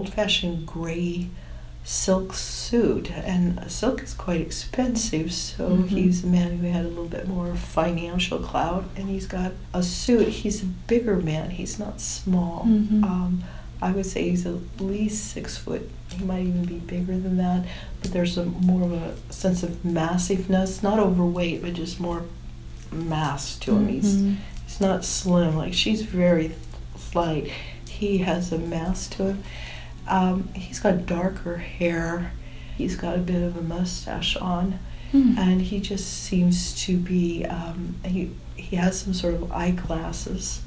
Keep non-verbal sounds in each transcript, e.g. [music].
In an old-fashioned gray silk suit, and silk is quite expensive. So Mhm. he's a man who had a little bit more financial clout, and he's got a suit. He's a bigger man. He's not small. Mhm. Um, I would say he's at least six foot. He might even be bigger than that. But there's a more of a sense of massiveness, not overweight, but just more mass to him. He's Mhm. He's not slim. Like she's very slight. He has a mass to him. Um, he's got darker hair. He's got a bit of a mustache on, Hmm. and he just seems to be. Um, he he has some sort of eyeglasses,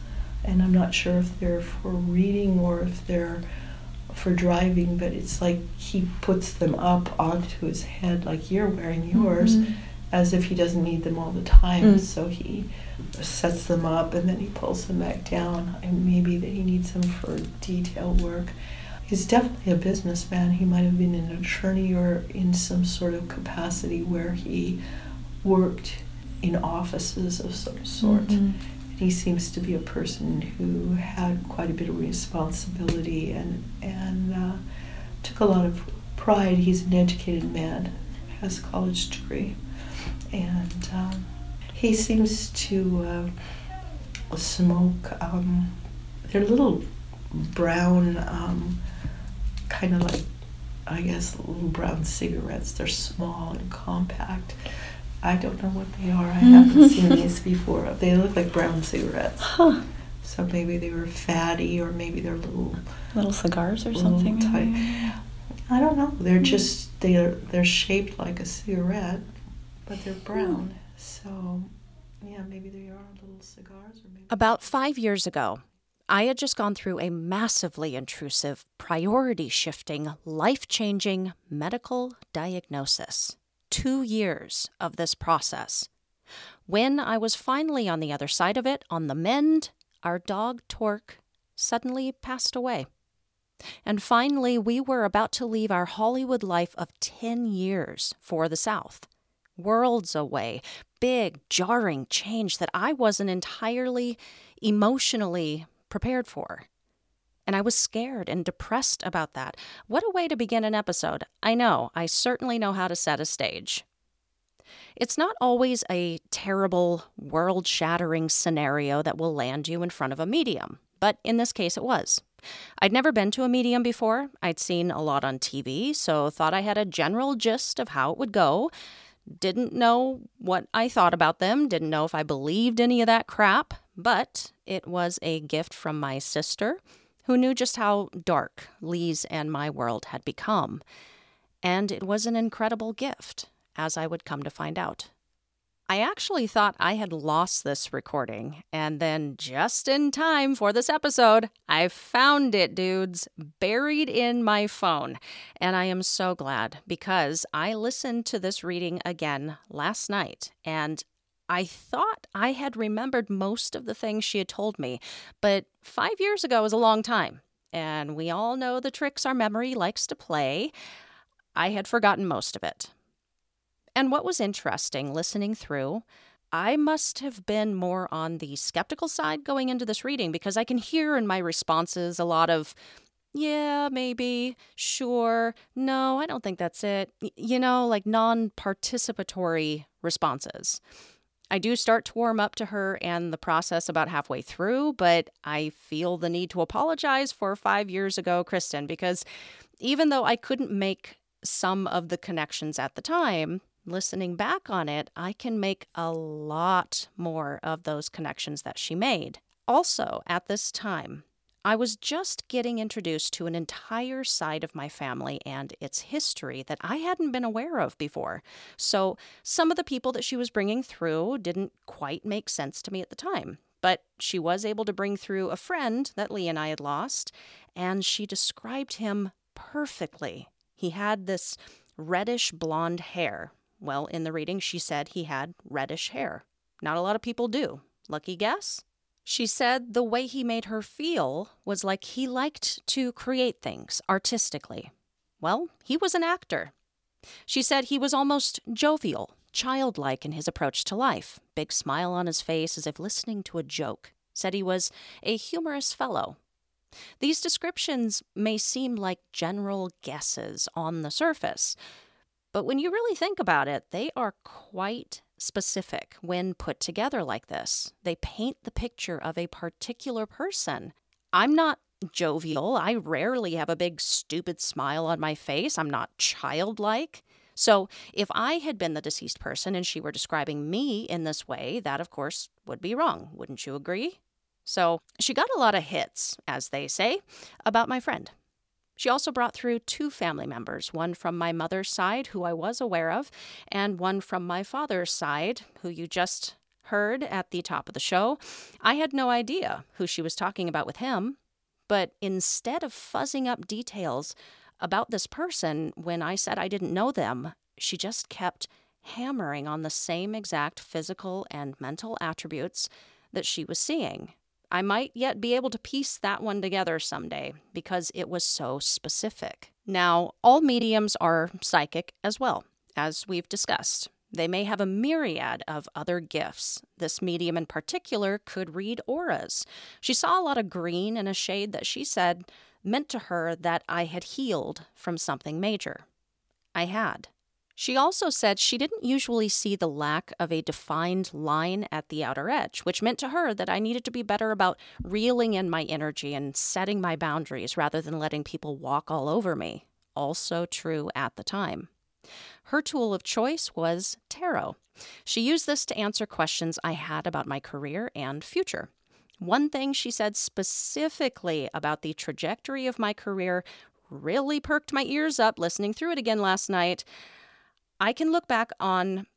and I'm not sure if they're for reading or if they're for driving. But it's like he puts them up onto his head, like you're wearing yours Mhm. as if he doesn't need them all the time. Mm. So he sets them up and then he pulls them back down. And maybe that he needs them for detail work. He's definitely a businessman. He might have been an attorney or in some sort of capacity where he worked in offices of some sort. Mhm. He seems to be a person who had quite a bit of responsibility and and uh, took a lot of pride. He's an educated man, has a college degree, and um, he seems to uh, smoke. Um, they're little brown, um, kind of like I guess little brown cigarettes. They're small and compact. I don't know what they are. I mm-hmm. haven't seen these before. They look like brown cigarettes. Huh. So maybe they were fatty, or maybe they're little. Little cigars or little something. tight. I don't know. They're mm-hmm. just they're they're shaped like a cigarette, but they're hmm. brown. So yeah, maybe they are little cigars, or maybe. About five years ago, I had just gone through a massively intrusive, priority shifting, life changing medical diagnosis. Two years of this process. When I was finally on the other side of it, on the mend, our dog Torque suddenly passed away. And finally, we were about to leave our Hollywood life of 10 years for the South. Worlds away, big, jarring change that I wasn't entirely emotionally prepared for. And I was scared and depressed about that. What a way to begin an episode. I know, I certainly know how to set a stage. It's not always a terrible, world shattering scenario that will land you in front of a medium, but in this case it was. I'd never been to a medium before. I'd seen a lot on TV, so thought I had a general gist of how it would go. Didn't know what I thought about them, didn't know if I believed any of that crap, but it was a gift from my sister, who knew just how dark Lee's and my world had become. And it was an incredible gift, as I would come to find out. I actually thought I had lost this recording, and then just in time for this episode, I found it, dudes, buried in my phone. And I am so glad because I listened to this reading again last night, and I thought I had remembered most of the things she had told me, but five years ago is a long time, and we all know the tricks our memory likes to play. I had forgotten most of it. And what was interesting listening through, I must have been more on the skeptical side going into this reading because I can hear in my responses a lot of yeah, maybe, sure, no, I don't think that's it. Y- you know, like non participatory responses. I do start to warm up to her and the process about halfway through, but I feel the need to apologize for five years ago, Kristen, because even though I couldn't make some of the connections at the time, listening back on it, I can make a lot more of those connections that she made. Also, at this time, I was just getting introduced to an entire side of my family and its history that I hadn't been aware of before. So, some of the people that she was bringing through didn't quite make sense to me at the time. But she was able to bring through a friend that Lee and I had lost, and she described him perfectly. He had this reddish blonde hair. Well, in the reading, she said he had reddish hair. Not a lot of people do. Lucky guess? She said the way he made her feel was like he liked to create things artistically. Well, he was an actor. She said he was almost jovial, childlike in his approach to life, big smile on his face as if listening to a joke. Said he was a humorous fellow. These descriptions may seem like general guesses on the surface, but when you really think about it, they are quite specific when put together like this. They paint the picture of a particular person. I'm not jovial. I rarely have a big, stupid smile on my face. I'm not childlike. So, if I had been the deceased person and she were describing me in this way, that of course would be wrong. Wouldn't you agree? So, she got a lot of hits, as they say, about my friend. She also brought through two family members, one from my mother's side, who I was aware of, and one from my father's side, who you just heard at the top of the show. I had no idea who she was talking about with him, but instead of fuzzing up details about this person when I said I didn't know them, she just kept hammering on the same exact physical and mental attributes that she was seeing. I might yet be able to piece that one together someday because it was so specific. Now, all mediums are psychic as well, as we've discussed. They may have a myriad of other gifts. This medium in particular could read auras. She saw a lot of green in a shade that she said meant to her that I had healed from something major. I had. She also said she didn't usually see the lack of a defined line at the outer edge, which meant to her that I needed to be better about reeling in my energy and setting my boundaries rather than letting people walk all over me. Also true at the time. Her tool of choice was tarot. She used this to answer questions I had about my career and future. One thing she said specifically about the trajectory of my career really perked my ears up listening through it again last night. I can look back on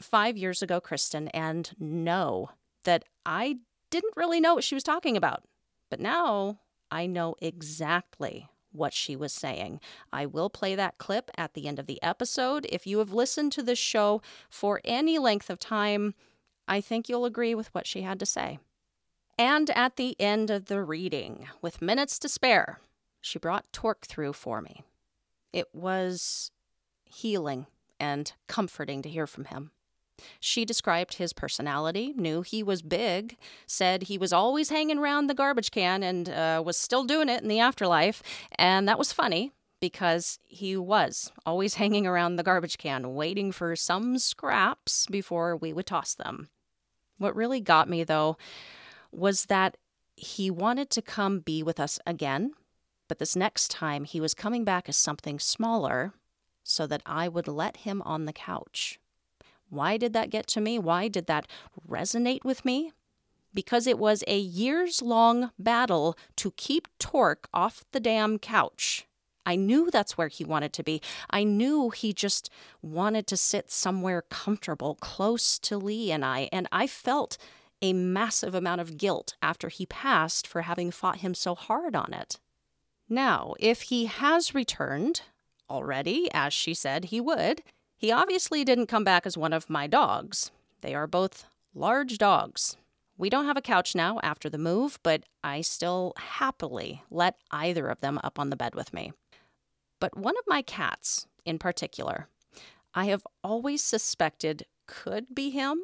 five years ago, Kristen, and know that I didn't really know what she was talking about. But now I know exactly what she was saying. I will play that clip at the end of the episode. If you have listened to this show for any length of time, I think you'll agree with what she had to say. And at the end of the reading, with minutes to spare, she brought Torque through for me. It was healing and comforting to hear from him. She described his personality, knew he was big, said he was always hanging around the garbage can and uh, was still doing it in the afterlife. And that was funny because he was always [laughs] hanging around the garbage can, waiting for some scraps before we would toss them. What really got me, though, was that he wanted to come be with us again, but this next time he was coming back as something smaller so that I would let him on the couch. Why did that get to me? Why did that resonate with me? Because it was a years long battle to keep Torque off the damn couch. I knew that's where he wanted to be. I knew he just wanted to sit somewhere comfortable, close to Lee and I, and I felt a massive amount of guilt after he passed for having fought him so hard on it. Now, if he has returned, already, as she said he would, he obviously didn't come back as one of my dogs. They are both large dogs. We don't have a couch now after the move, but I still happily let either of them up on the bed with me. But one of my cats, in particular, I have always suspected could be him.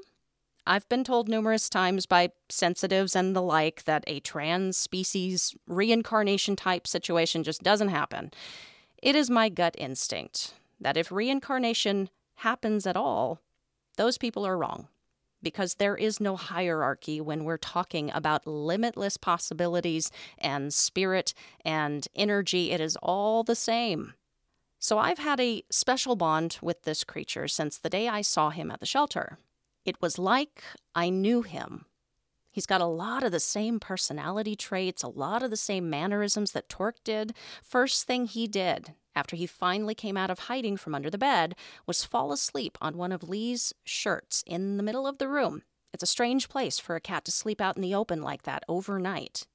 I've been told numerous times by sensitives and the like that a trans species reincarnation type situation just doesn't happen. It is my gut instinct that if reincarnation happens at all, those people are wrong. Because there is no hierarchy when we're talking about limitless possibilities and spirit and energy. It is all the same. So I've had a special bond with this creature since the day I saw him at the shelter. It was like I knew him. He's got a lot of the same personality traits, a lot of the same mannerisms that Torque did. First thing he did after he finally came out of hiding from under the bed was fall asleep on one of Lee's shirts in the middle of the room. It's a strange place for a cat to sleep out in the open like that overnight.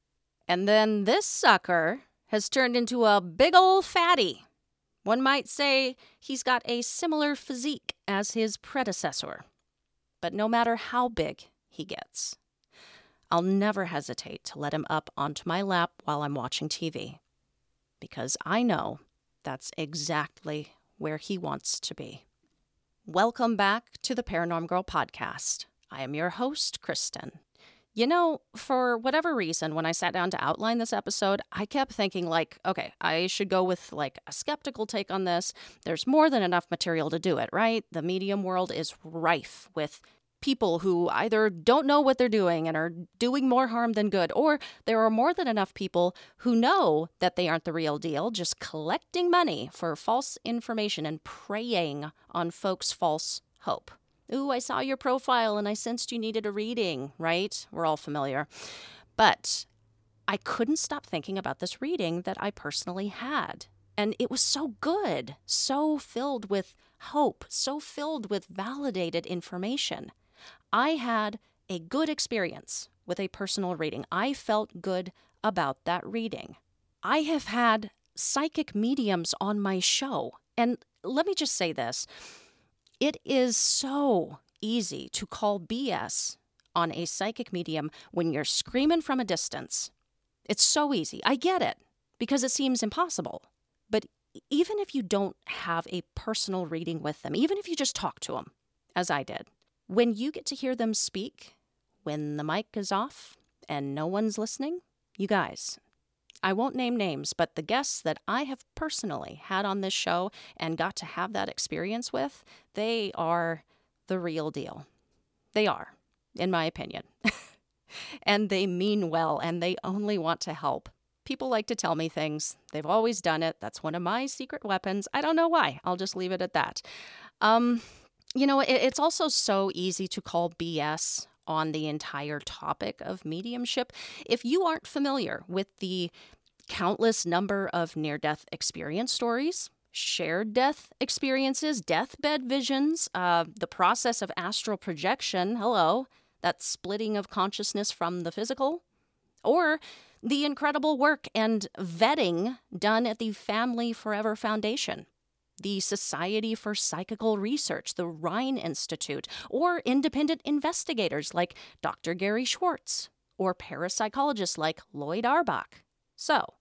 And then this sucker has turned into a big old fatty. One might say he's got a similar physique as his predecessor. But no matter how big he gets, I'll never hesitate to let him up onto my lap while I'm watching TV. Because I know that's exactly where he wants to be. Welcome back to the Paranorm Girl podcast. I am your host, Kristen. You know, for whatever reason, when I sat down to outline this episode, I kept thinking, like, okay, I should go with like a skeptical take on this. There's more than enough material to do it, right? The medium world is rife with people who either don't know what they're doing and are doing more harm than good, or there are more than enough people who know that they aren't the real deal, just collecting money for false information and preying on folks' false hope. Ooh, I saw your profile and I sensed you needed a reading, right? We're all familiar. But I couldn't stop thinking about this reading that I personally had. And it was so good, so filled with hope, so filled with validated information. I had a good experience with a personal reading. I felt good about that reading. I have had psychic mediums on my show. And let me just say this it is so easy to call BS on a psychic medium when you're screaming from a distance. It's so easy. I get it because it seems impossible. But even if you don't have a personal reading with them, even if you just talk to them, as I did, when you get to hear them speak, when the mic is off and no one's listening, you guys, I won't name names, but the guests that I have personally had on this show and got to have that experience with, they are the real deal. They are, in my opinion. [laughs] and they mean well and they only want to help. People like to tell me things. They've always done it. That's one of my secret weapons. I don't know why. I'll just leave it at that. Um, you know, it, it's also so easy to call BS on the entire topic of mediumship. If you aren't familiar with the countless number of near death experience stories, shared death experiences, deathbed visions, uh, the process of astral projection, hello, that splitting of consciousness from the physical, or the incredible work and vetting done at the Family Forever Foundation the Society for Psychical Research, the Rhine Institute, or independent investigators like Dr. Gary Schwartz, or parapsychologists like Loyd Auerbach. So,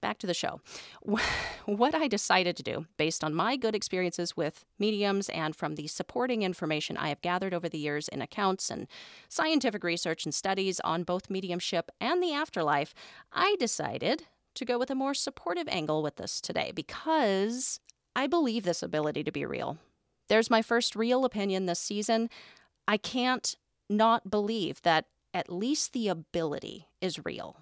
back to the show. [laughs] What I decided to do, based on my good experiences with mediums and from the supporting information I have gathered over the years in accounts and scientific research and studies on both mediumship and the afterlife, I decided to go with a more supportive angle with this today because I believe this ability to be real. There's my first real opinion this season. I can't not believe that at least the ability is real.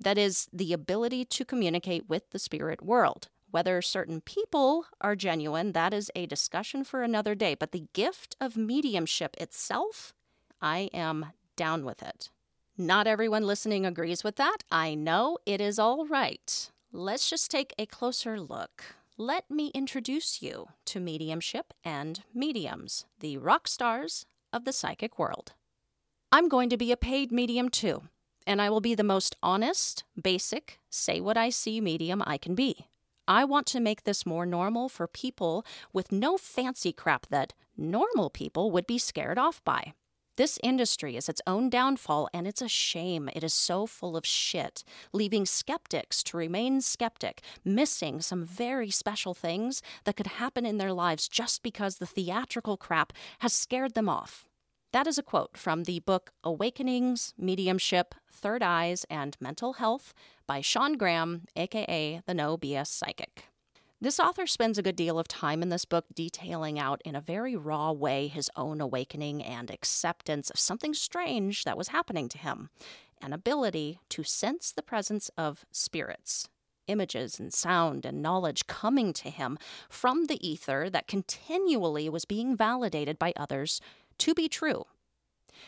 That is, the ability to communicate with the spirit world. Whether certain people are genuine, that is a discussion for another day. But the gift of mediumship itself, I am down with it. Not everyone listening agrees with that. I know it is all right. Let's just take a closer look. Let me introduce you to mediumship and mediums, the rock stars of the psychic world. I'm going to be a paid medium too, and I will be the most honest, basic, say what I see medium I can be. I want to make this more normal for people with no fancy crap that normal people would be scared off by. This industry is its own downfall, and it's a shame. It is so full of shit, leaving skeptics to remain skeptic, missing some very special things that could happen in their lives just because the theatrical crap has scared them off. That is a quote from the book Awakenings, Mediumship, Third Eyes, and Mental Health by Sean Graham, aka the No BS Psychic. This author spends a good deal of time in this book detailing out in a very raw way his own awakening and acceptance of something strange that was happening to him an ability to sense the presence of spirits, images and sound and knowledge coming to him from the ether that continually was being validated by others to be true.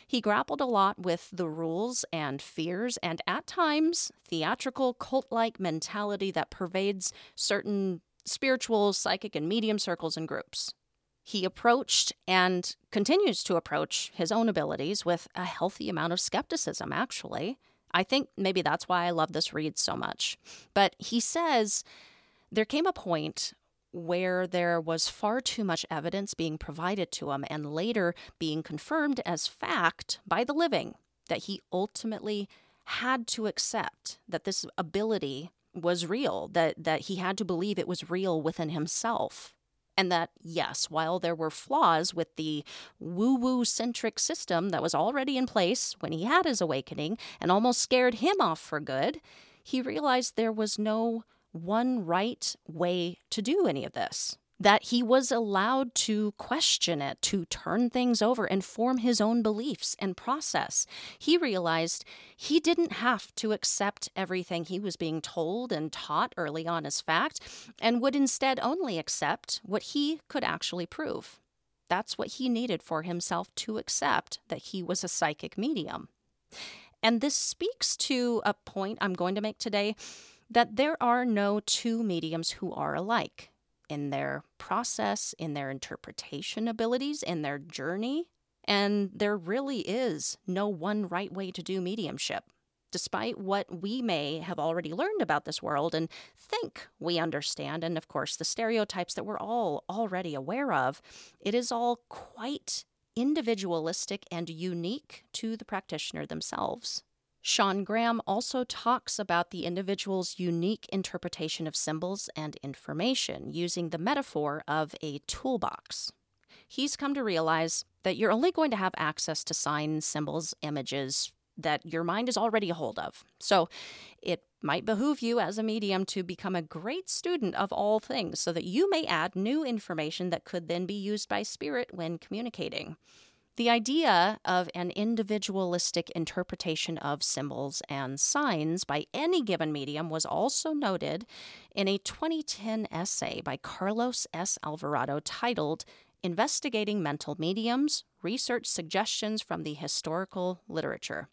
He grappled a lot with the rules and fears and at times theatrical cult like mentality that pervades certain spiritual, psychic, and medium circles and groups. He approached and continues to approach his own abilities with a healthy amount of skepticism, actually. I think maybe that's why I love this read so much. But he says there came a point where there was far too much evidence being provided to him and later being confirmed as fact by the living that he ultimately had to accept that this ability was real, that, that he had to believe it was real within himself. And that, yes, while there were flaws with the woo woo centric system that was already in place when he had his awakening and almost scared him off for good, he realized there was no one right way to do any of this that he was allowed to question it, to turn things over and form his own beliefs and process. He realized he didn't have to accept everything he was being told and taught early on as fact, and would instead only accept what he could actually prove. That's what he needed for himself to accept that he was a psychic medium. And this speaks to a point I'm going to make today that there are no two mediums who are alike in their process, in their interpretation abilities, in their journey. And there really is no one right way to do mediumship. Despite what we may have already learned about this world and think we understand, and of course the stereotypes that we're all already aware of, it is all quite individualistic and unique to the practitioner themselves. Sean Graham also talks about the individual's unique interpretation of symbols and information using the metaphor of a toolbox. He's come to realize that you're only going to have access to signs, symbols, images that your mind is already a hold of. So it might behoove you as a medium to become a great student of all things so that you may add new information that could then be used by spirit when communicating. The idea of an individualistic interpretation of symbols and signs by any given medium was also noted in a 2010 essay by Carlos S. Alvarado titled Investigating Mental Mediums Research Suggestions from the Historical Literature.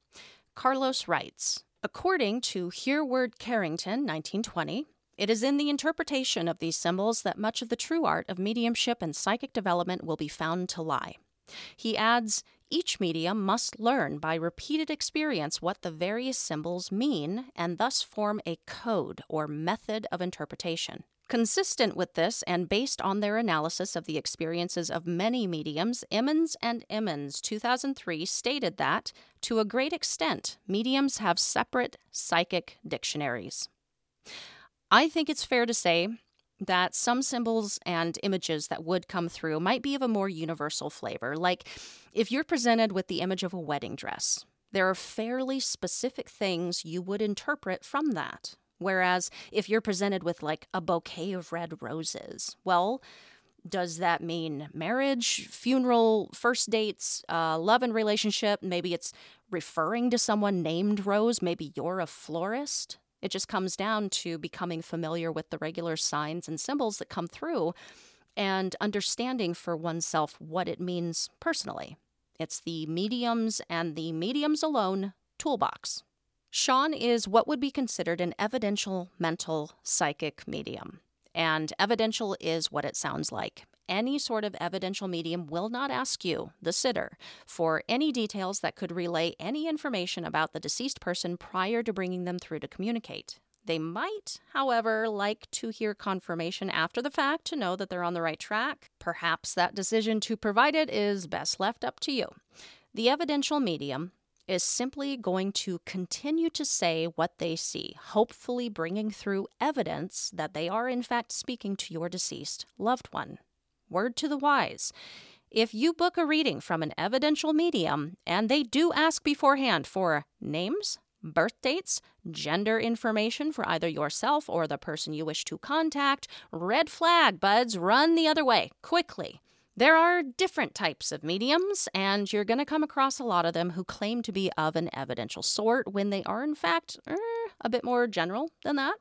Carlos writes According to Hereward Carrington, 1920, it is in the interpretation of these symbols that much of the true art of mediumship and psychic development will be found to lie. He adds each medium must learn by repeated experience what the various symbols mean and thus form a code or method of interpretation. Consistent with this and based on their analysis of the experiences of many mediums, Emmons and Emmons 2003 stated that, to a great extent, mediums have separate psychic dictionaries. I think it's fair to say that some symbols and images that would come through might be of a more universal flavor. Like if you're presented with the image of a wedding dress, there are fairly specific things you would interpret from that. Whereas if you're presented with like a bouquet of red roses, well, does that mean marriage, funeral, first dates, uh, love and relationship? Maybe it's referring to someone named Rose. Maybe you're a florist. It just comes down to becoming familiar with the regular signs and symbols that come through and understanding for oneself what it means personally. It's the mediums and the mediums alone toolbox. Sean is what would be considered an evidential mental psychic medium. And evidential is what it sounds like any sort of evidential medium will not ask you, the sitter, for any details that could relay any information about the deceased person prior to bringing them through to communicate. They might, however, like to hear confirmation after the fact to know that they're on the right track. Perhaps that decision to provide it is best left up to you. The evidential medium is simply going to continue to say what they see, hopefully bringing through evidence that they are in fact speaking to your deceased loved one. Word to the wise. If you book a reading from an evidential medium and they do ask beforehand for names, birth dates, gender information for either yourself or the person you wish to contact, red flag, buds, run the other way quickly. There are different types of mediums, and you're going to come across a lot of them who claim to be of an evidential sort when they are, in fact, er, a bit more general than that.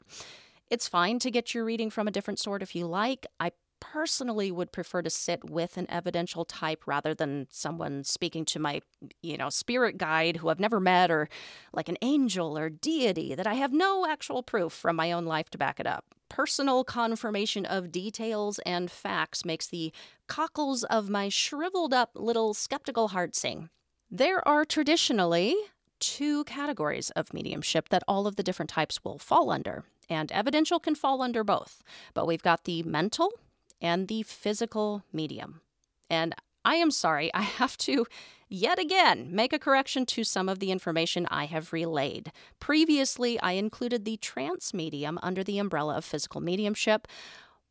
It's fine to get your reading from a different sort if you like. I personally would prefer to sit with an evidential type rather than someone speaking to my, you know, spirit guide who I've never met or like an angel or deity that I have no actual proof from my own life to back it up. Personal confirmation of details and facts makes the cockles of my shriveled up little skeptical heart sing. There are traditionally two categories of mediumship that all of the different types will fall under, and evidential can fall under both. But we've got the mental and the physical medium. And I am sorry, I have to yet again make a correction to some of the information I have relayed. Previously, I included the trance medium under the umbrella of physical mediumship.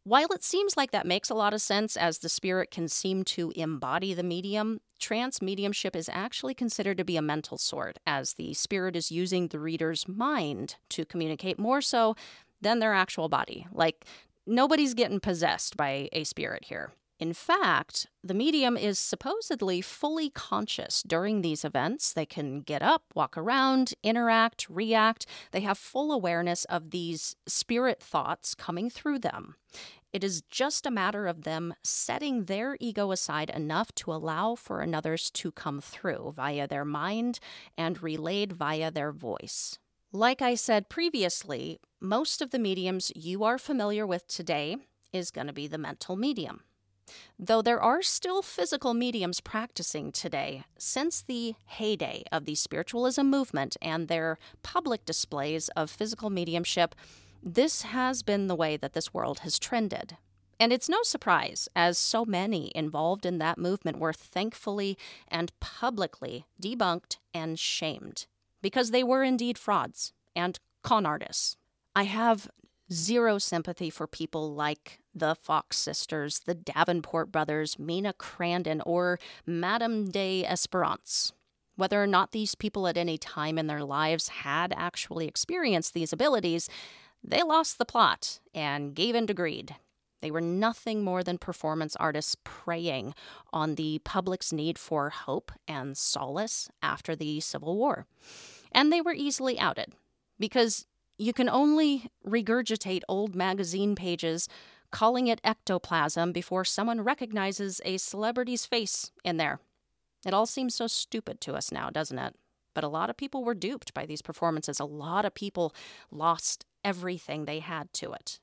While it seems like that makes a lot of sense as the spirit can seem to embody the medium, trance mediumship is actually considered to be a mental sort, as the spirit is using the reader's mind to communicate more so than their actual body. Like Nobody's getting possessed by a spirit here. In fact, the medium is supposedly fully conscious during these events. They can get up, walk around, interact, react. They have full awareness of these spirit thoughts coming through them. It is just a matter of them setting their ego aside enough to allow for another's to come through via their mind and relayed via their voice. Like I said previously, most of the mediums you are familiar with today is going to be the mental medium. Though there are still physical mediums practicing today, since the heyday of the spiritualism movement and their public displays of physical mediumship, this has been the way that this world has trended. And it's no surprise, as so many involved in that movement were thankfully and publicly debunked and shamed because they were indeed frauds and con artists. I have zero sympathy for people like the Fox sisters, the Davenport brothers, Mina Crandon, or Madame de Esperance. Whether or not these people at any time in their lives had actually experienced these abilities, they lost the plot and gave in to greed. They were nothing more than performance artists preying on the public's need for hope and solace after the Civil War. And they were easily outed because you can only regurgitate old magazine pages calling it ectoplasm before someone recognizes a celebrity's face in there. It all seems so stupid to us now, doesn't it? But a lot of people were duped by these performances. A lot of people lost everything they had to it.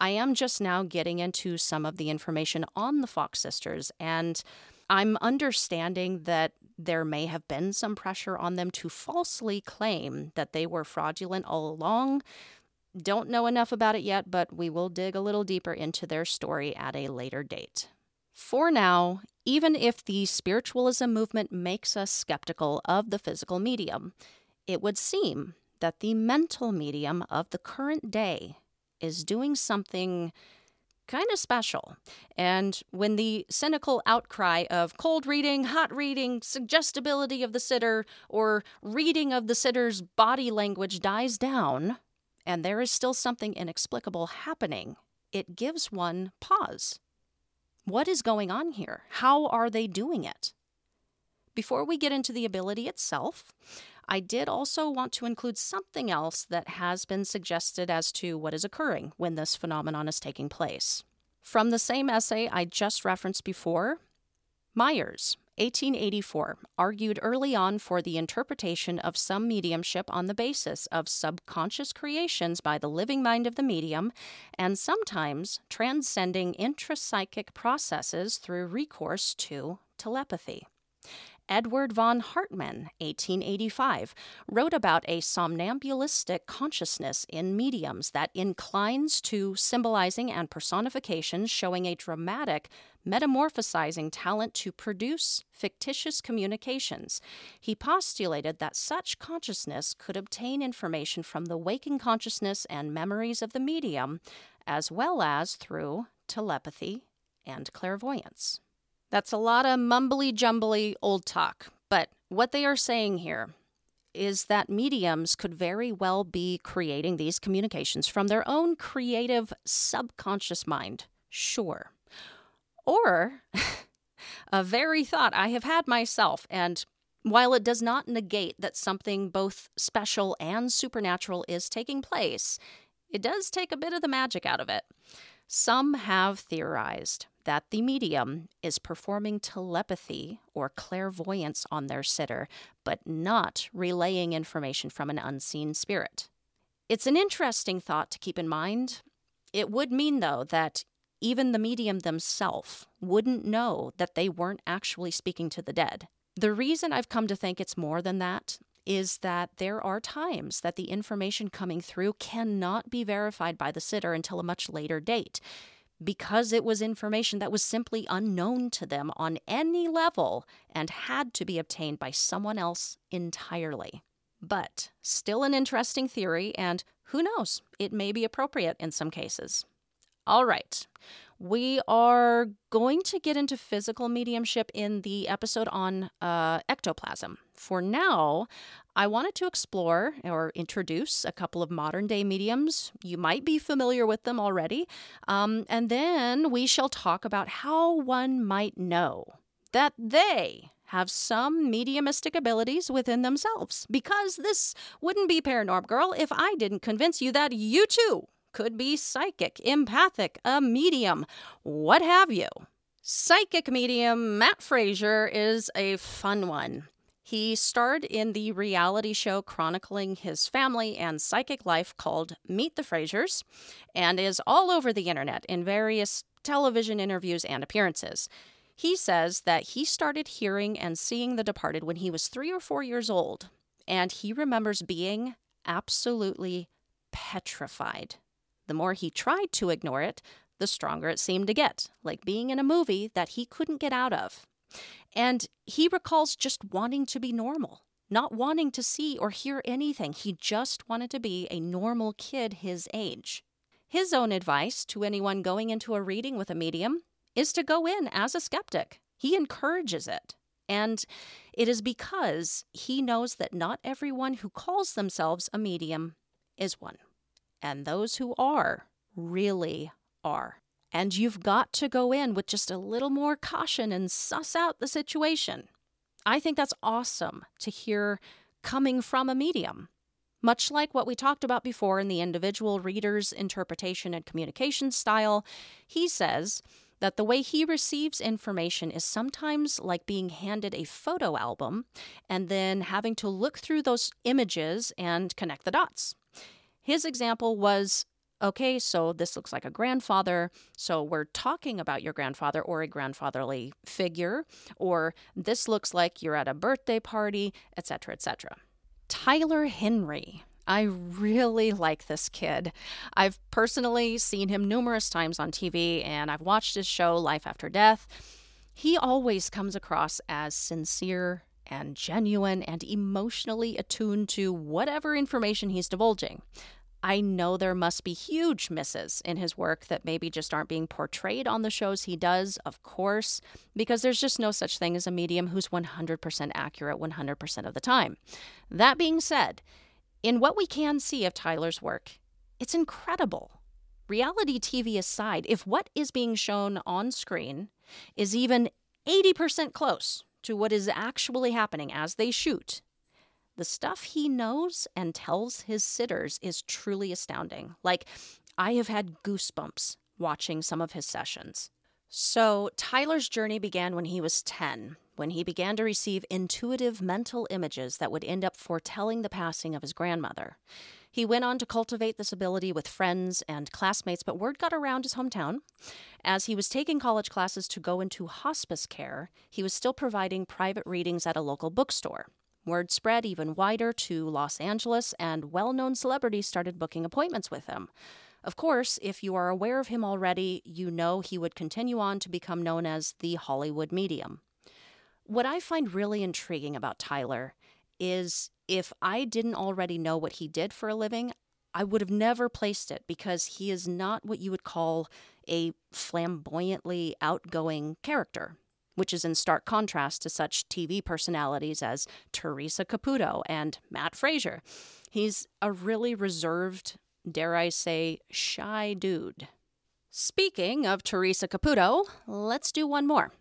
I am just now getting into some of the information on the Fox sisters, and I'm understanding that there may have been some pressure on them to falsely claim that they were fraudulent all along. Don't know enough about it yet, but we will dig a little deeper into their story at a later date. For now, even if the spiritualism movement makes us skeptical of the physical medium, it would seem that the mental medium of the current day is doing something kind of special. And when the cynical outcry of cold reading, hot reading, suggestibility of the sitter, or reading of the sitter's body language dies down, and there is still something inexplicable happening, it gives one pause. What is going on here? How are they doing it? Before we get into the ability itself, I did also want to include something else that has been suggested as to what is occurring when this phenomenon is taking place. From the same essay I just referenced before, Myers, 1884, argued early on for the interpretation of some mediumship on the basis of subconscious creations by the living mind of the medium, and sometimes transcending intrapsychic processes through recourse to telepathy. Edward von Hartmann, 1885, wrote about a somnambulistic consciousness in mediums that inclines to symbolizing and personification, showing a dramatic, metamorphosizing talent to produce fictitious communications. He postulated that such consciousness could obtain information from the waking consciousness and memories of the medium, as well as through telepathy and clairvoyance. That's a lot of mumbly jumbly old talk, but what they are saying here is that mediums could very well be creating these communications from their own creative subconscious mind. Sure. Or [laughs] a very thought I have had myself, and while it does not negate that something both special and supernatural is taking place, it does take a bit of the magic out of it. Some have theorized that the medium is performing telepathy or clairvoyance on their sitter, but not relaying information from an unseen spirit. It's an interesting thought to keep in mind. It would mean, though, that even the medium themselves wouldn't know that they weren't actually speaking to the dead. The reason I've come to think it's more than that is that there are times that the information coming through cannot be verified by the sitter until a much later date because it was information that was simply unknown to them on any level and had to be obtained by someone else entirely. But still an interesting theory, and who knows, it may be appropriate in some cases. All right. We are going to get into physical mediumship in the episode on uh, ectoplasm. For now, I wanted to explore or introduce a couple of modern day mediums. You might be familiar with them already. Um, and then we shall talk about how one might know that they have some mediumistic abilities within themselves. Because this wouldn't be Paranorm Girl if I didn't convince you that you too could be psychic, empathic, a medium, what have you. Psychic medium Matt Fraser is a fun one. He starred in the reality show chronicling his family and psychic life called Meet the Frasers and is all over the internet in various television interviews and appearances. He says that he started hearing and seeing the departed when he was three or four years old, and he remembers being absolutely petrified. The more he tried to ignore it, the stronger it seemed to get, like being in a movie that he couldn't get out of. And he recalls just wanting to be normal, not wanting to see or hear anything. He just wanted to be a normal kid his age. His own advice to anyone going into a reading with a medium is to go in as a skeptic. He encourages it. And it is because he knows that not everyone who calls themselves a medium is one and those who are really are. And you've got to go in with just a little more caution and suss out the situation. I think that's awesome to hear coming from a medium. Much like what we talked about before in the individual reader's interpretation and communication style, he says that the way he receives information is sometimes like being handed a photo album and then having to look through those images and connect the dots. His example was okay, so this looks like a grandfather. So we're talking about your grandfather or a grandfatherly figure, or this looks like you're at a birthday party, etc., etc. Tyler Henry. I really like this kid. I've personally seen him numerous times on TV and I've watched his show Life After Death. He always comes across as sincere and genuine and emotionally attuned to whatever information he's divulging. I know there must be huge misses in his work that maybe just aren't being portrayed on the shows he does, of course, because there's just no such thing as a medium who's 100% accurate 100% of the time. That being said, in what we can see of Tyler's work, it's incredible. Reality TV aside, if what is being shown on screen is even 80% close to what is actually happening as they shoot, the stuff he knows and tells his sitters is truly astounding. Like, I have had goosebumps watching some of his sessions. So, Tyler's journey began when he was 10, when he began to receive intuitive mental images that would end up foretelling the passing of his grandmother. He went on to cultivate this ability with friends and classmates, but word got around his hometown. As he was taking college classes to go into hospice care, he was still providing private readings at a local bookstore. Word spread even wider to Los Angeles, and well known celebrities started booking appointments with him. Of course, if you are aware of him already, you know he would continue on to become known as the Hollywood medium. What I find really intriguing about Tyler is if I didn't already know what he did for a living, I would have never placed it because he is not what you would call a flamboyantly outgoing character. which is in stark contrast to such TV personalities as Theresa Caputo and Matt Fraser. He's a really reserved, dare I say, shy dude. Speaking of Theresa Caputo, let's do one more.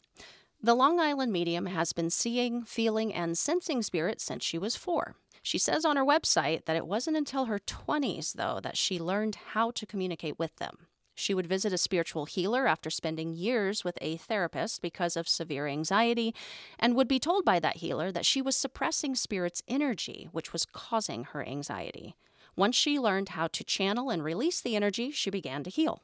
The Long Island medium has been seeing, feeling, and sensing spirits since she was four. She says on her website that it wasn't until her 20s, though, that she learned how to communicate with them. She would visit a spiritual healer after spending years with a therapist because of severe anxiety, and would be told by that healer that she was suppressing spirit's energy, which was causing her anxiety. Once she learned how to channel and release the energy, she began to heal.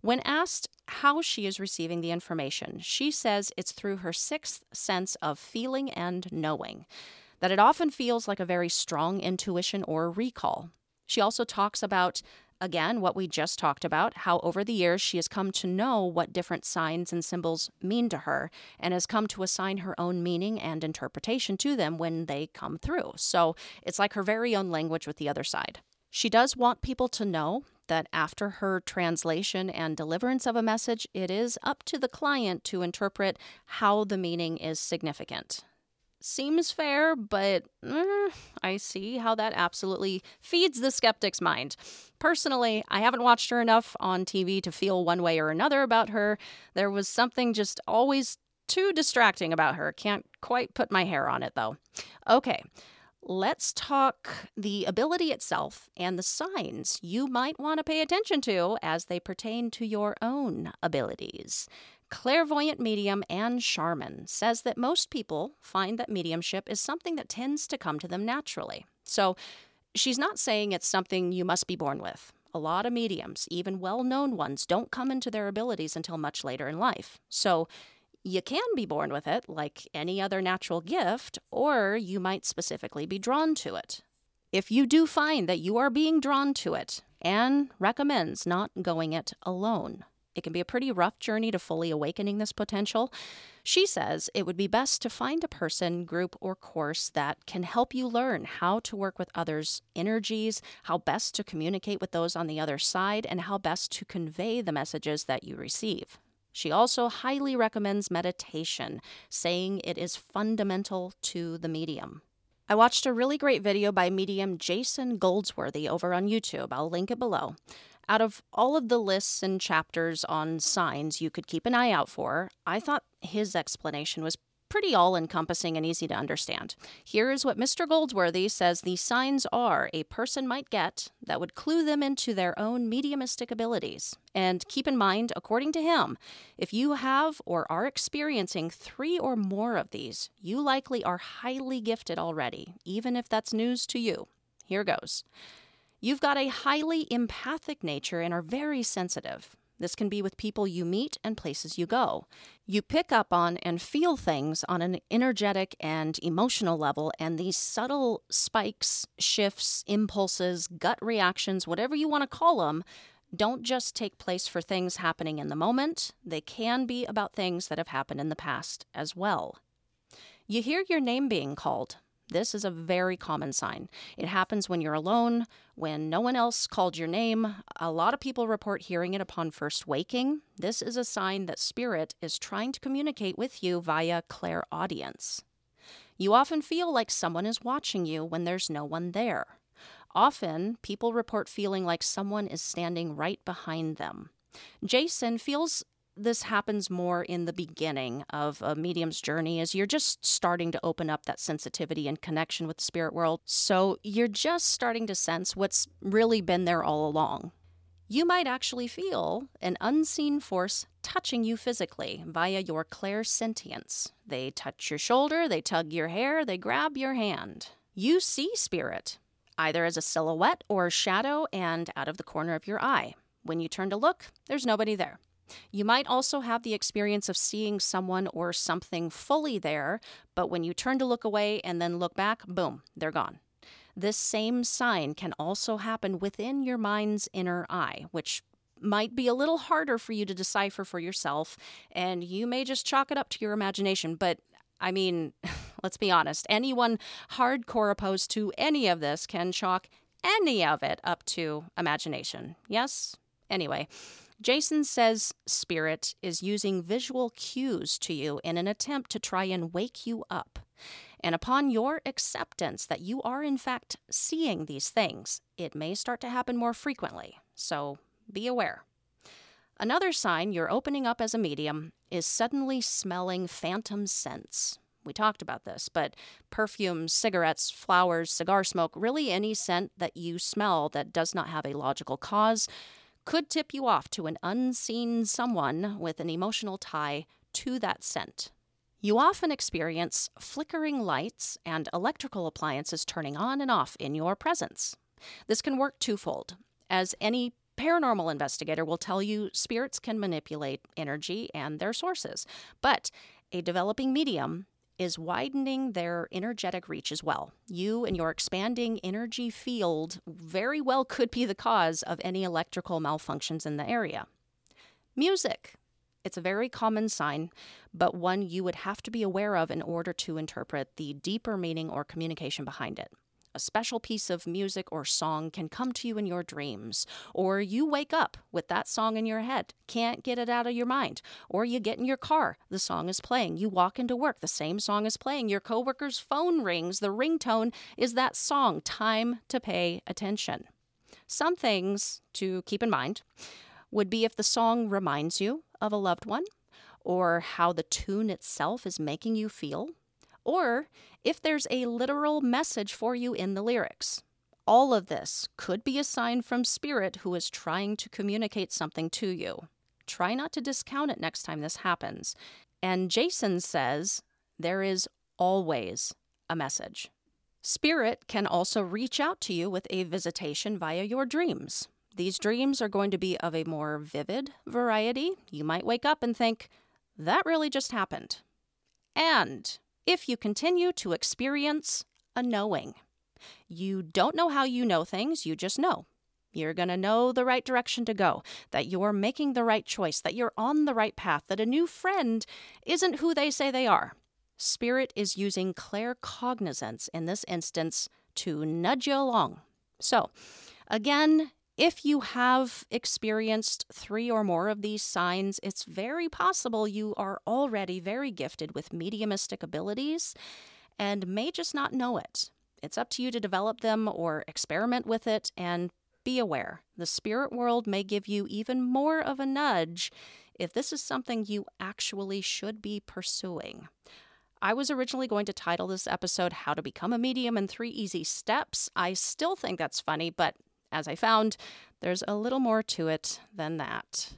When asked how she is receiving the information, she says it's through her sixth sense of feeling and knowing, that it often feels like a very strong intuition or recall. She also talks about, again, what we just talked about, how over the years she has come to know what different signs and symbols mean to her and has come to assign her own meaning and interpretation to them when they come through. So it's like her very own language with the other side. She does want people to know that after her translation and deliverance of a message, it is up to the client to interpret how the meaning is significant. Seems fair, but eh, I see how that absolutely feeds the skeptic's mind. Personally, I haven't watched her enough on TV to feel one way or another about her. There was something just always too distracting about her. Can't quite put my hair on it, though. Okay, let's talk the ability itself and the signs you might want to pay attention to as they pertain to your own abilities. Clairvoyant medium Anne Sharman says that most people find that mediumship is something that tends to come to them naturally. So she's not saying it's something you must be born with. A lot of mediums, even well known ones, don't come into their abilities until much later in life. So you can be born with it, like any other natural gift, or you might specifically be drawn to it. If you do find that you are being drawn to it, Anne recommends not going it alone. It can be a pretty rough journey to fully awakening this potential. She says it would be best to find a person, group, or course that can help you learn how to work with others' energies, how best to communicate with those on the other side, and how best to convey the messages that you receive. She also highly recommends meditation, saying it is fundamental to the medium. I watched a really great video by medium Jason Goldsworthy over on YouTube. I'll link it below. Out of all of the lists and chapters on signs you could keep an eye out for, I thought his explanation was pretty all encompassing and easy to understand. Here is what Mr. Goldsworthy says the signs are a person might get that would clue them into their own mediumistic abilities. And keep in mind, according to him, if you have or are experiencing three or more of these, you likely are highly gifted already, even if that's news to you. Here goes. You've got a highly empathic nature and are very sensitive. This can be with people you meet and places you go. You pick up on and feel things on an energetic and emotional level, and these subtle spikes, shifts, impulses, gut reactions, whatever you want to call them, don't just take place for things happening in the moment, they can be about things that have happened in the past as well. You hear your name being called, this is a very common sign. It happens when you're alone, when no one else called your name. A lot of people report hearing it upon first waking. This is a sign that spirit is trying to communicate with you via clairaudience. You often feel like someone is watching you when there's no one there. Often, people report feeling like someone is standing right behind them. Jason feels this happens more in the beginning of a medium's journey as you're just starting to open up that sensitivity and connection with the spirit world. So you're just starting to sense what's really been there all along. You might actually feel an unseen force touching you physically via your clairsentience. They touch your shoulder, they tug your hair, they grab your hand. You see spirit, either as a silhouette or a shadow and out of the corner of your eye. When you turn to look, there's nobody there. You might also have the experience of seeing someone or something fully there, but when you turn to look away and then look back, boom, they're gone. This same sign can also happen within your mind's inner eye, which might be a little harder for you to decipher for yourself, and you may just chalk it up to your imagination. But I mean, [laughs] let's be honest, anyone hardcore opposed to any of this can chalk any of it up to imagination. Yes? Anyway, Jason says spirit is using visual cues to you in an attempt to try and wake you up. And upon your acceptance that you are in fact seeing these things, it may start to happen more frequently. So be aware. Another sign you're opening up as a medium is suddenly smelling phantom scents. We talked about this, but perfumes, cigarettes, flowers, cigar smoke, really any scent that you smell that does not have a logical cause could tip you off to an unseen someone with an emotional tie to that scent. You often experience flickering lights and electrical appliances turning on and off in your presence. This can work twofold. As any paranormal investigator will tell you, spirits can manipulate energy and their sources. But a developing medium is widening their energetic reach as well. You and your expanding energy field very well could be the cause of any electrical malfunctions in the area. Music. It's a very common sign, but one you would have to be aware of in order to interpret the deeper meaning or communication behind it. A special piece of music or song can come to you in your dreams, or you wake up with that song in your head, can't get it out of your mind, or you get in your car, the song is playing, you walk into work, the same song is playing, your coworker's phone rings, the ringtone is that song, time to pay attention. Some things to keep in mind would be if the song reminds you of a loved one, or how the tune itself is making you feel, or if there's a literal message for you in the lyrics. All of this could be a sign from Spirit who is trying to communicate something to you. Try not to discount it next time this happens. And Jason says there is always a message. Spirit can also reach out to you with a visitation via your dreams. These dreams are going to be of a more vivid variety. You might wake up and think, that really just happened. And if you continue to experience a knowing. You don't know how you know things, you just know. You're going to know the right direction to go, that you're making the right choice, that you're on the right path, that a new friend isn't who they say they are. Spirit is using claircognizance in this instance to nudge you along. So, again, if you have experienced three or more of these signs, it's very possible you are already very gifted with mediumistic abilities and may just not know it. It's up to you to develop them or experiment with it and be aware. The spirit world may give you even more of a nudge if this is something you actually should be pursuing. I was originally going to title this episode How to Become a Medium in Three Easy Steps. I still think that's funny, but as I found, there's a little more to it than that.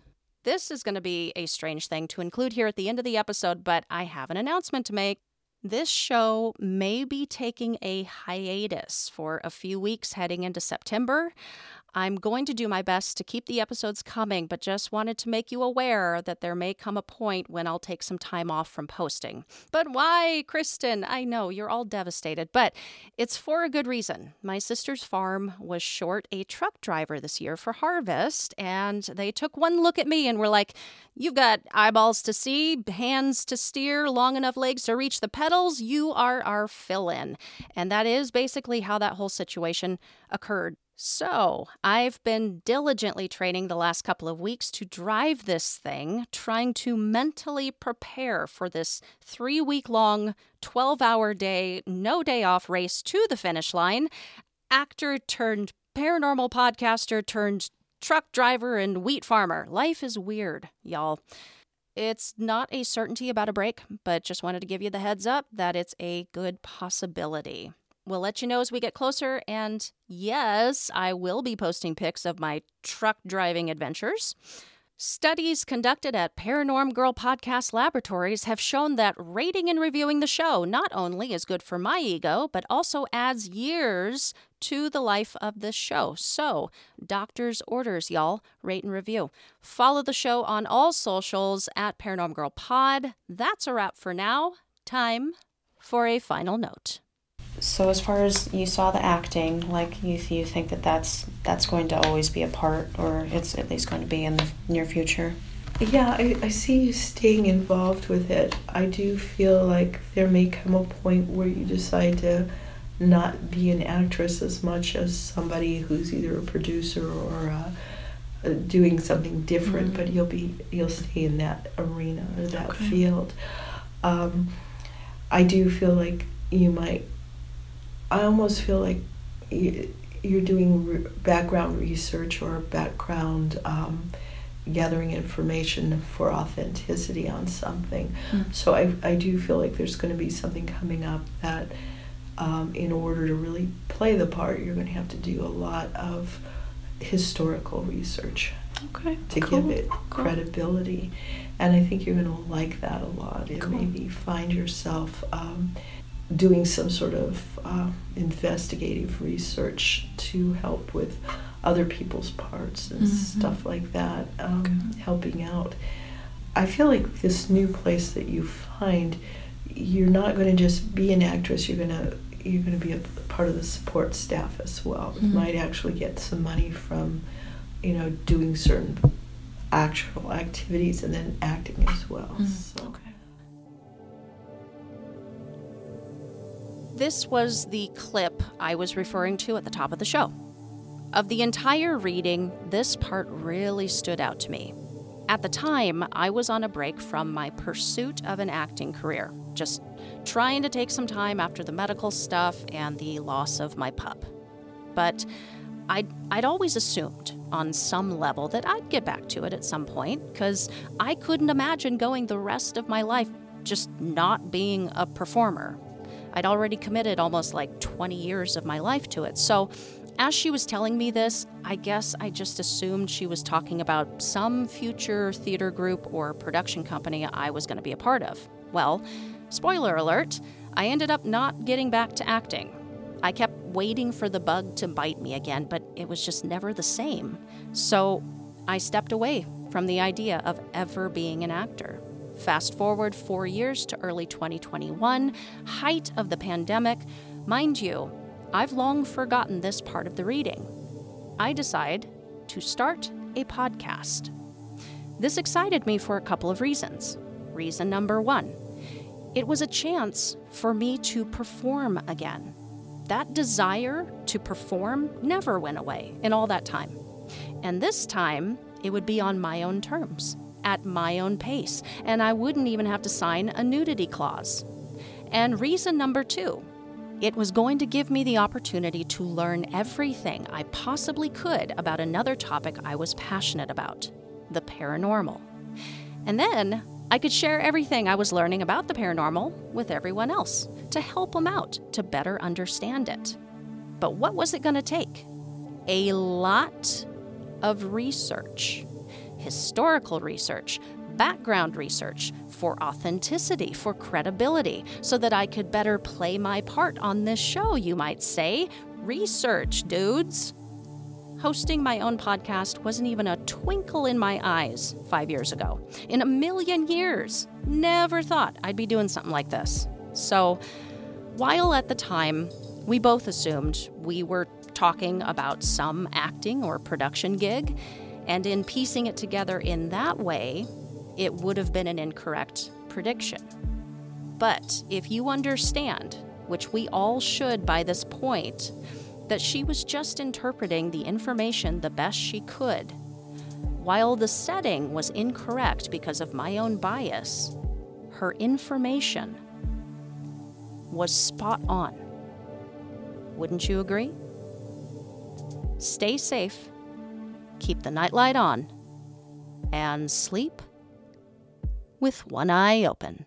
This is going to be a strange thing to include here at the end of the episode, but I have an announcement to make. This show may be taking a hiatus for a few weeks heading into September. I'm going to do my best to keep the episodes coming, but just wanted to make you aware that there may come a point when I'll take some time off from posting. But why, Kristen? I know you're all devastated, but it's for a good reason. My sister's farm was short a truck driver this year for harvest, and they took one look at me and were like, You've got eyeballs to see, hands to steer, long enough legs to reach the pedals. You are our fill in. And that is basically how that whole situation occurred. So, I've been diligently training the last couple of weeks to drive this thing, trying to mentally prepare for this three week long, 12 hour day, no day off race to the finish line. Actor turned paranormal podcaster turned truck driver and wheat farmer. Life is weird, y'all. It's not a certainty about a break, but just wanted to give you the heads up that it's a good possibility. We'll let you know as we get closer. And yes, I will be posting pics of my truck driving adventures. Studies conducted at Paranorm Girl Podcast Laboratories have shown that rating and reviewing the show not only is good for my ego, but also adds years to the life of the show. So, doctor's orders, y'all. Rate and review. Follow the show on all socials at Paranorm Girl Pod. That's a wrap for now. Time for a final note so as far as you saw the acting like you, you think that that's that's going to always be a part or it's at least going to be in the near future yeah I, I see you staying involved with it i do feel like there may come a point where you decide to not be an actress as much as somebody who's either a producer or a, uh, doing something different, Mhm. but you'll be you'll stay in that arena or that Okay. field. Um, I do feel like you might. I almost feel like you, you're doing re- background research or background um, gathering information for authenticity on something. Mm. So I, I do feel like there's going to be something coming up that, um, in order to really play the part, you're going to have to do a lot of historical research Okay. to cool. give it cool. credibility. And I think you're going to like that a lot and Cool. maybe find yourself um, doing some sort of uh, investigative research to help with other people's parts and Mhm. stuff like that, um, Okay. helping out. I feel like this new place that you find, you're not going to just be an actress. You're going to you're going to be a part of the support staff as well. You Mhm. might actually get some money from, you know, doing certain actual activities and then acting as well. Mm. So. Okay. This was the clip I was referring to at the top of the show. Of the entire reading, this part really stood out to me. At the time, I was on a break from my pursuit of an acting career, just trying to take some time after the medical stuff and the loss of my pup. But I'd, I'd always assumed on some level that I'd get back to it at some point, because I couldn't imagine going the rest of my life just not being a performer. I'd already committed almost like 20 years of my life to it. So, as she was telling me this, I guess I just assumed she was talking about some future theater group or production company I was going to be a part of. Well, spoiler alert, I ended up not getting back to acting. I kept waiting for the bug to bite me again, but it was just never the same. So I stepped away from the idea of ever being an actor. Fast forward four years to early 2021, height of the pandemic. Mind you, I've long forgotten this part of the reading. I decide to start a podcast. This excited me for a couple of reasons. Reason number one it was a chance for me to perform again. That desire to perform never went away in all that time. And this time, it would be on my own terms, at my own pace, and I wouldn't even have to sign a nudity clause. And reason number two, it was going to give me the opportunity to learn everything I possibly could about another topic I was passionate about the paranormal. And then I could share everything I was learning about the paranormal with everyone else to help them out to better understand it. But what was it going to take? A lot of research, historical research, background research for authenticity, for credibility, so that I could better play my part on this show, you might say. Research, dudes. Hosting my own podcast wasn't even a twinkle in my eyes five years ago. In a million years, never thought I'd be doing something like this. So, while at the time we both assumed we were talking about some acting or production gig, and in piecing it together in that way, it would have been an incorrect prediction. But if you understand, which we all should by this point, that she was just interpreting the information the best she could, while the setting was incorrect because of my own bias, her information was spot on. Wouldn't you agree? Stay safe, keep the nightlight on, and sleep with one eye open.